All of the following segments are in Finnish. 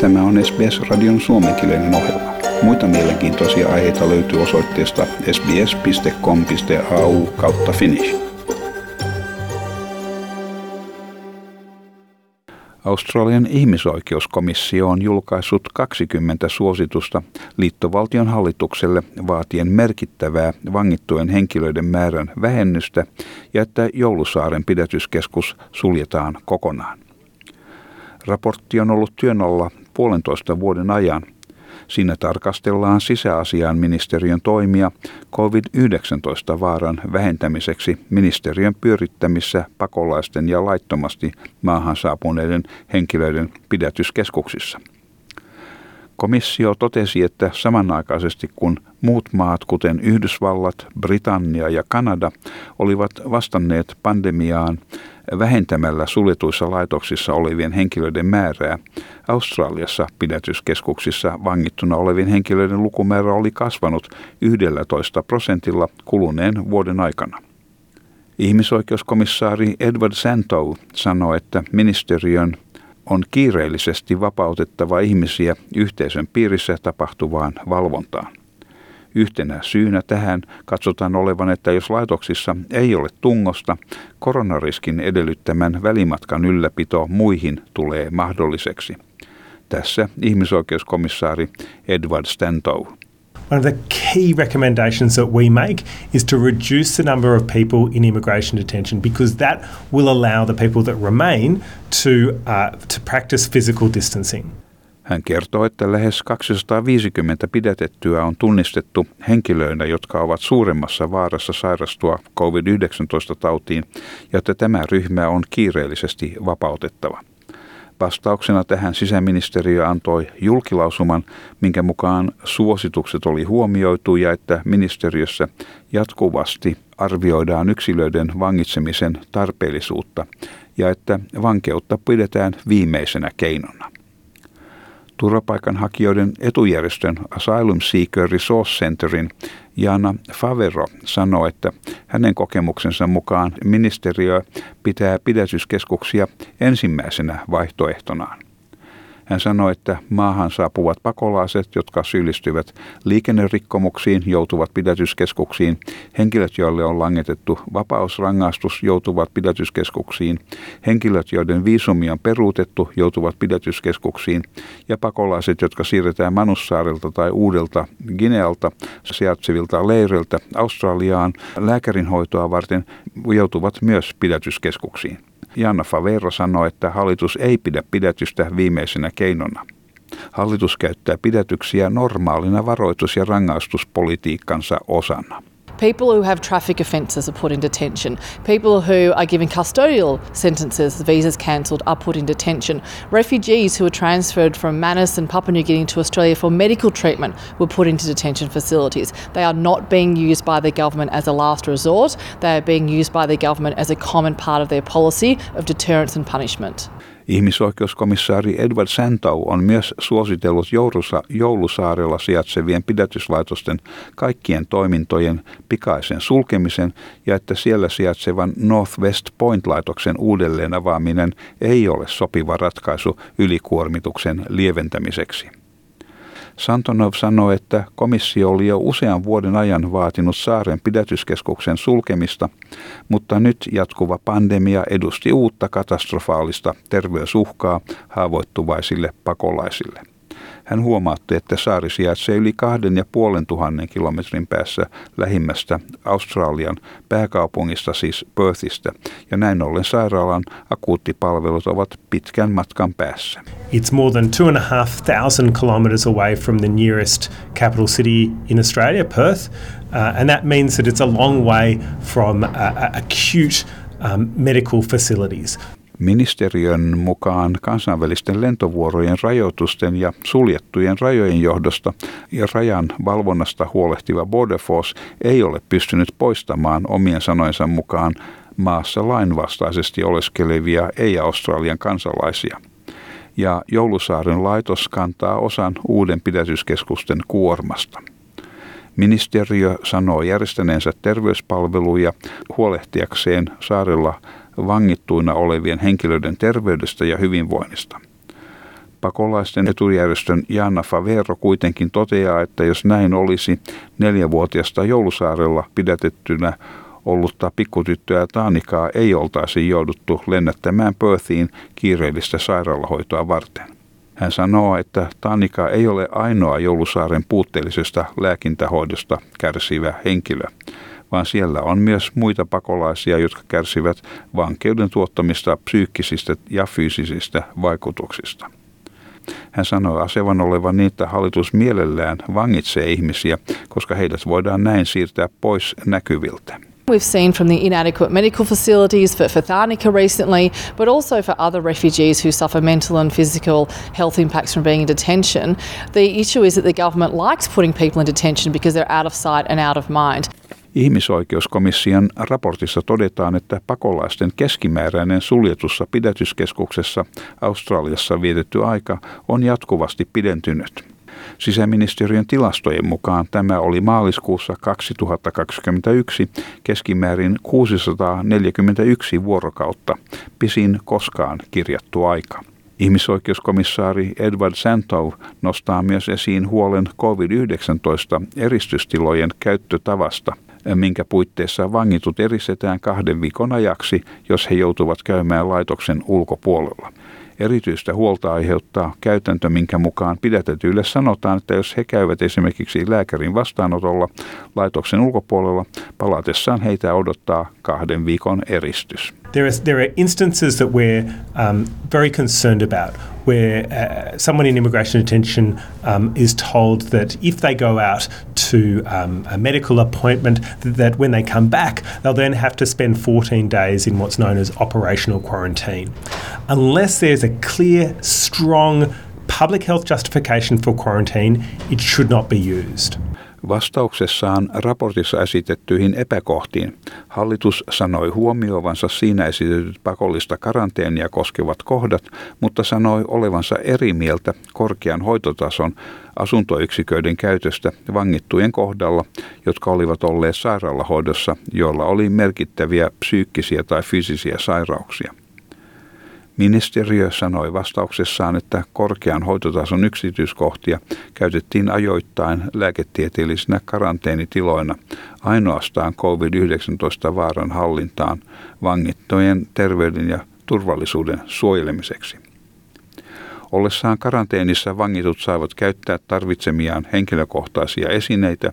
Tämä on SBS-radion suomenkielinen ohjelma. Muita mielenkiintoisia aiheita löytyy osoitteesta sbs.com.au kautta finnish. Australian ihmisoikeuskomissio on julkaissut 20 suositusta liittovaltion hallitukselle vaatien merkittävää vangittujen henkilöiden määrän vähennystä ja että Joulusaaren pidätyskeskus suljetaan kokonaan. Raportti on ollut työn alla puolentoista vuoden ajan. Siinä tarkastellaan sisäasiaan ministeriön toimia COVID-19 vaaran vähentämiseksi ministeriön pyörittämissä pakolaisten ja laittomasti maahan saapuneiden henkilöiden pidätyskeskuksissa. Komissio totesi, että samanaikaisesti kun muut maat, kuten Yhdysvallat, Britannia ja Kanada, olivat vastanneet pandemiaan vähentämällä suljetuissa laitoksissa olevien henkilöiden määrää, Australiassa pidätyskeskuksissa vangittuna olevien henkilöiden lukumäärä oli kasvanut 11 prosentilla kuluneen vuoden aikana. Ihmisoikeuskomissaari Edward Santow sanoi, että ministeriön on kiireellisesti vapautettava ihmisiä yhteisön piirissä tapahtuvaan valvontaan. Yhtenä syynä tähän katsotaan olevan, että jos laitoksissa ei ole tungosta, koronariskin edellyttämän välimatkan ylläpito muihin tulee mahdolliseksi. Tässä ihmisoikeuskomissaari Edward Stantow. One of the key recommendations that we make is to reduce the number of people in immigration detention because that will allow the people that remain to, uh, to practice physical distancing. Hän kertoo, että lähes 250 pidätettyä on tunnistettu henkilöinä, jotka ovat suuremmassa vaarassa sairastua COVID-19-tautiin, ja että tämä ryhmä on kiireellisesti vapautettava. Vastauksena tähän sisäministeriö antoi julkilausuman, minkä mukaan suositukset oli huomioitu ja että ministeriössä jatkuvasti arvioidaan yksilöiden vangitsemisen tarpeellisuutta ja että vankeutta pidetään viimeisenä keinona. Turvapaikanhakijoiden etujärjestön Asylum Seeker Resource Centerin Jana Favero sanoi, että hänen kokemuksensa mukaan ministeriö pitää pidätyskeskuksia ensimmäisenä vaihtoehtonaan. Hän sanoi, että maahan saapuvat pakolaiset, jotka syyllistyvät liikennerikkomuksiin, joutuvat pidätyskeskuksiin. Henkilöt, joille on langetettu vapausrangaistus, joutuvat pidätyskeskuksiin. Henkilöt, joiden viisumi on peruutettu, joutuvat pidätyskeskuksiin. Ja pakolaiset, jotka siirretään Manussaarelta tai Uudelta Ginealta sijaitsevilta leireiltä Australiaan lääkärinhoitoa varten, joutuvat myös pidätyskeskuksiin. Janna Favero sanoi, että hallitus ei pidä pidätystä viimeisenä keinona. Hallitus käyttää pidätyksiä normaalina varoitus- ja rangaistuspolitiikkansa osana. People who have traffic offences are put in detention. People who are given custodial sentences, visas cancelled, are put in detention. Refugees who are transferred from Manus and Papua New Guinea to Australia for medical treatment were put into detention facilities. They are not being used by the government as a last resort. They are being used by the government as a common part of their policy of deterrence and punishment. Ihmisoikeuskomissaari Edward Santow on myös suositellut Joulusa, Joulusaarella sijaitsevien pidätyslaitosten kaikkien toimintojen pikaisen sulkemisen ja että siellä sijaitsevan Northwest Point-laitoksen uudelleen avaaminen ei ole sopiva ratkaisu ylikuormituksen lieventämiseksi. Santonov sanoi, että komissio oli jo usean vuoden ajan vaatinut saaren pidätyskeskuksen sulkemista, mutta nyt jatkuva pandemia edusti uutta katastrofaalista terveysuhkaa haavoittuvaisille pakolaisille. Hän huomautti, että saari sijaitsee yli kahden ja puolen tuhannen kilometrin päässä lähimmästä Australian pääkaupungista, siis Perthistä, ja näin ollen sairaalan akuuttipalvelut ovat pitkän matkan päässä. It's more than two and a half thousand kilometres away from the nearest capital city in Australia, Perth, uh, and that means that it's a long way from uh, acute um, medical facilities. Ministeriön mukaan kansainvälisten lentovuorojen rajoitusten ja suljettujen rajojen johdosta ja rajan valvonnasta huolehtiva Border Force ei ole pystynyt poistamaan omien sanoinsa mukaan maassa lainvastaisesti oleskelevia ei-Australian kansalaisia. Ja Joulusaaren laitos kantaa osan uuden pidätyskeskusten kuormasta. Ministeriö sanoo järjestäneensä terveyspalveluja huolehtiakseen saarella vangittuina olevien henkilöiden terveydestä ja hyvinvoinnista. Pakolaisten etujärjestön Jana Favero kuitenkin toteaa, että jos näin olisi, neljävuotiasta Joulusaarella pidätettynä ollutta pikkutyttöä Taanikaa ei oltaisi jouduttu lennättämään Perthiin kiireellistä sairaalahoitoa varten. Hän sanoo, että Tanika ei ole ainoa Joulusaaren puutteellisesta lääkintähoidosta kärsivä henkilö, vaan siellä on myös muita pakolaisia, jotka kärsivät vankeuden tuottamista psyykkisistä ja fyysisistä vaikutuksista. Hän sanoi asevan olevan niin, että hallitus mielellään vangitsee ihmisiä, koska heidät voidaan näin siirtää pois näkyviltä. We've seen from the inadequate medical facilities for, for recently, but also for other refugees who suffer mental and physical health impacts from being in detention. The issue is that the government likes putting people in detention because they're out of sight and out of mind. Ihmisoikeuskomission raportissa todetaan, että pakolaisten keskimääräinen suljetussa pidätyskeskuksessa Australiassa vietetty aika on jatkuvasti pidentynyt. Sisäministeriön tilastojen mukaan tämä oli maaliskuussa 2021 keskimäärin 641 vuorokautta, pisin koskaan kirjattu aika. Ihmisoikeuskomissaari Edward Santov nostaa myös esiin huolen COVID-19 eristystilojen käyttötavasta, minkä puitteissa vangitut eristetään kahden viikon ajaksi, jos he joutuvat käymään laitoksen ulkopuolella. Erityistä huolta aiheuttaa käytäntö, minkä mukaan pidätetyille sanotaan, että jos he käyvät esimerkiksi lääkärin vastaanotolla laitoksen ulkopuolella, palatessaan heitä odottaa kahden viikon eristys. There, is, there are instances that we're um, very concerned about where uh, someone in immigration detention um, is told that if they go out to um, a medical appointment, that, that when they come back, they'll then have to spend 14 days in what's known as operational quarantine. Unless there's clear, strong public health justification for quarantine, it should not be used. Vastauksessaan raportissa esitettyihin epäkohtiin hallitus sanoi huomioivansa siinä esitetyt pakollista karanteenia koskevat kohdat, mutta sanoi olevansa eri mieltä korkean hoitotason asuntoyksiköiden käytöstä vangittujen kohdalla, jotka olivat olleet sairaalahoidossa, joilla oli merkittäviä psyykkisiä tai fyysisiä sairauksia. Ministeriö sanoi vastauksessaan, että korkean hoitotason yksityiskohtia käytettiin ajoittain lääketieteellisinä karanteenitiloina ainoastaan COVID-19 vaaran hallintaan vangittojen terveyden ja turvallisuuden suojelemiseksi. Ollessaan karanteenissa vangitut saivat käyttää tarvitsemiaan henkilökohtaisia esineitä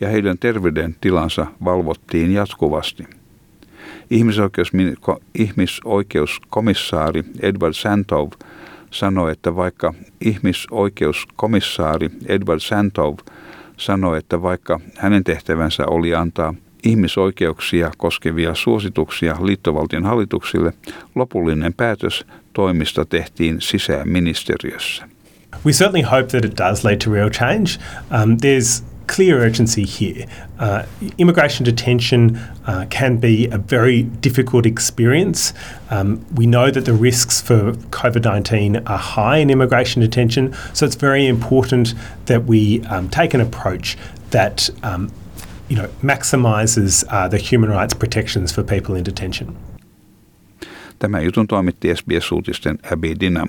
ja heidän terveydentilansa valvottiin jatkuvasti – Ihmisoikeus, ihmisoikeuskomissaari Edward Santov sanoi, että vaikka ihmisoikeuskomissaari Edward Santov sanoi, että vaikka hänen tehtävänsä oli antaa ihmisoikeuksia koskevia suosituksia liittovaltion hallituksille, lopullinen päätös toimista tehtiin sisäministeriössä. We certainly hope that it does lead to real change. Um, there's clear urgency here. Uh, immigration detention uh, can be a very difficult experience. Um, we know that the risks for COVID 19 are high in immigration detention, so it's very important that we um, take an approach that um, you know, maximises uh, the human rights protections for people in detention. Tämä jutun toimitti SBS-uutisten Abby Dinam.